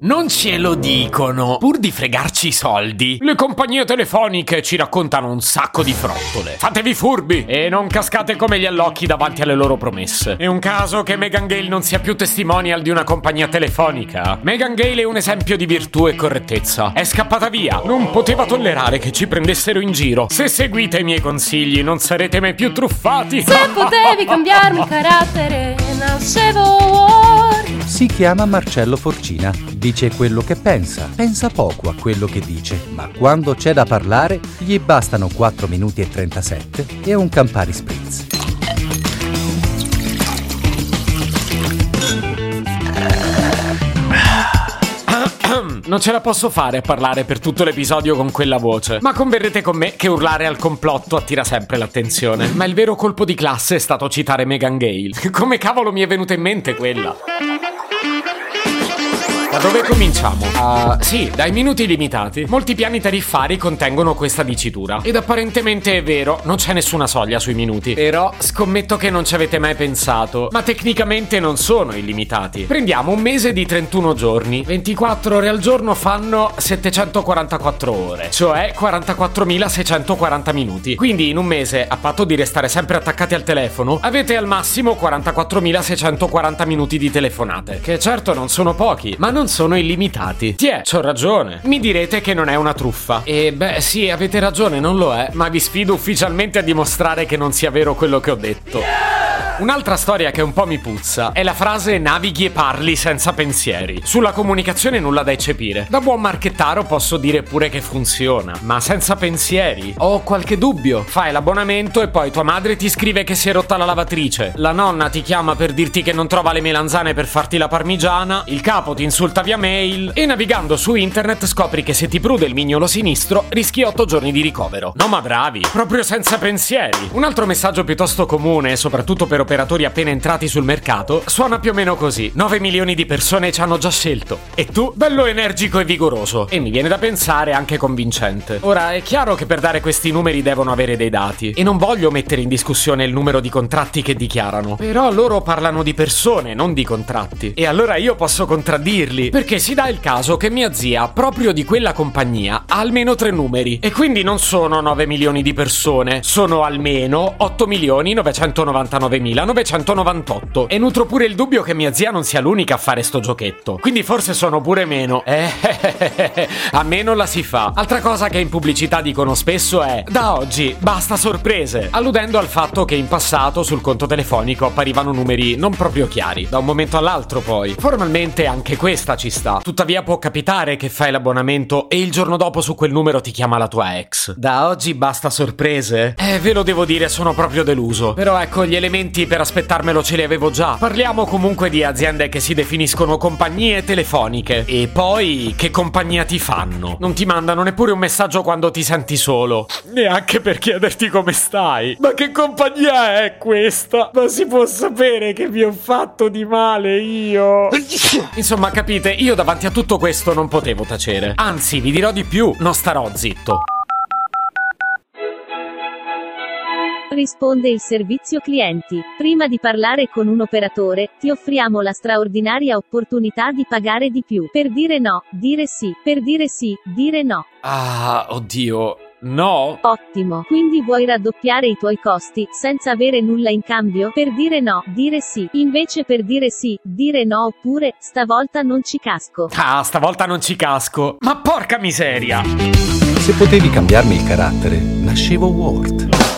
Non ce lo dicono. Pur di fregarci i soldi, le compagnie telefoniche ci raccontano un sacco di frottole. Fatevi furbi e non cascate come gli allocchi davanti alle loro promesse. È un caso che Megan Gale non sia più testimonial di una compagnia telefonica. Megan Gale è un esempio di virtù e correttezza. È scappata via. Non poteva tollerare che ci prendessero in giro. Se seguite i miei consigli, non sarete mai più truffati. Se potevi cambiarmi carattere, nascevo si chiama Marcello Forcina, dice quello che pensa, pensa poco a quello che dice, ma quando c'è da parlare gli bastano 4 minuti e 37 e un Campari Spritz. Non ce la posso fare a parlare per tutto l'episodio con quella voce. Ma converrete con me che urlare al complotto attira sempre l'attenzione. Ma il vero colpo di classe è stato citare Megan Gale. Come cavolo mi è venuta in mente quella? Da dove cominciamo? Uh, sì, dai minuti limitati. Molti piani tariffari contengono questa dicitura. Ed apparentemente è vero, non c'è nessuna soglia sui minuti. Però scommetto che non ci avete mai pensato. Ma tecnicamente non sono illimitati. Prendiamo un mese di 31 giorni. 24 ore al giorno fanno 744 ore, cioè 44.640 minuti. Quindi in un mese, a patto di restare sempre attaccati al telefono, avete al massimo 44.640 minuti di telefonate. Che certo non sono pochi, ma non sono illimitati. Tiè, c'ho ragione. Mi direte che non è una truffa. E beh, sì, avete ragione, non lo è, ma vi sfido ufficialmente a dimostrare che non sia vero quello che ho detto. Un'altra storia che un po' mi puzza è la frase navighi e parli senza pensieri. Sulla comunicazione nulla da eccepire. Da buon marchettaro posso dire pure che funziona, ma senza pensieri? Ho qualche dubbio. Fai l'abbonamento e poi tua madre ti scrive che si è rotta la lavatrice. La nonna ti chiama per dirti che non trova le melanzane per farti la parmigiana. Il capo ti insulta via mail. E navigando su internet scopri che se ti prude il mignolo sinistro rischi 8 giorni di ricovero. No, ma bravi, proprio senza pensieri. Un altro messaggio piuttosto comune, soprattutto per operatori appena entrati sul mercato, suona più o meno così. 9 milioni di persone ci hanno già scelto. E tu, bello energico e vigoroso. E mi viene da pensare anche convincente. Ora, è chiaro che per dare questi numeri devono avere dei dati. E non voglio mettere in discussione il numero di contratti che dichiarano. Però loro parlano di persone, non di contratti. E allora io posso contraddirli. Perché si dà il caso che mia zia, proprio di quella compagnia, ha almeno tre numeri. E quindi non sono 9 milioni di persone, sono almeno 8 milioni 999 mila 1998 e nutro pure il dubbio che mia zia non sia l'unica a fare sto giochetto. Quindi forse sono pure meno. Eh, a meno la si fa. Altra cosa che in pubblicità dicono spesso è da oggi basta sorprese, alludendo al fatto che in passato sul conto telefonico apparivano numeri non proprio chiari, da un momento all'altro poi. Formalmente anche questa ci sta. Tuttavia può capitare che fai l'abbonamento e il giorno dopo su quel numero ti chiama la tua ex. Da oggi basta sorprese? Eh, ve lo devo dire, sono proprio deluso. Però ecco, gli elementi per aspettarmelo ce li avevo già. Parliamo comunque di aziende che si definiscono compagnie telefoniche. E poi, che compagnia ti fanno? Non ti mandano neppure un messaggio quando ti senti solo. Neanche per chiederti come stai. Ma che compagnia è questa? Ma si può sapere che vi ho fatto di male io? Insomma, capite, io davanti a tutto questo non potevo tacere. Anzi, vi dirò di più, non starò zitto. Risponde il servizio clienti. Prima di parlare con un operatore, ti offriamo la straordinaria opportunità di pagare di più. Per dire no, dire sì. Per dire sì, dire no. Ah, oddio. No? Ottimo. Quindi vuoi raddoppiare i tuoi costi, senza avere nulla in cambio? Per dire no, dire sì. Invece per dire sì, dire no oppure, stavolta non ci casco. Ah, stavolta non ci casco. Ma porca miseria! Se potevi cambiarmi il carattere, nascevo Ward.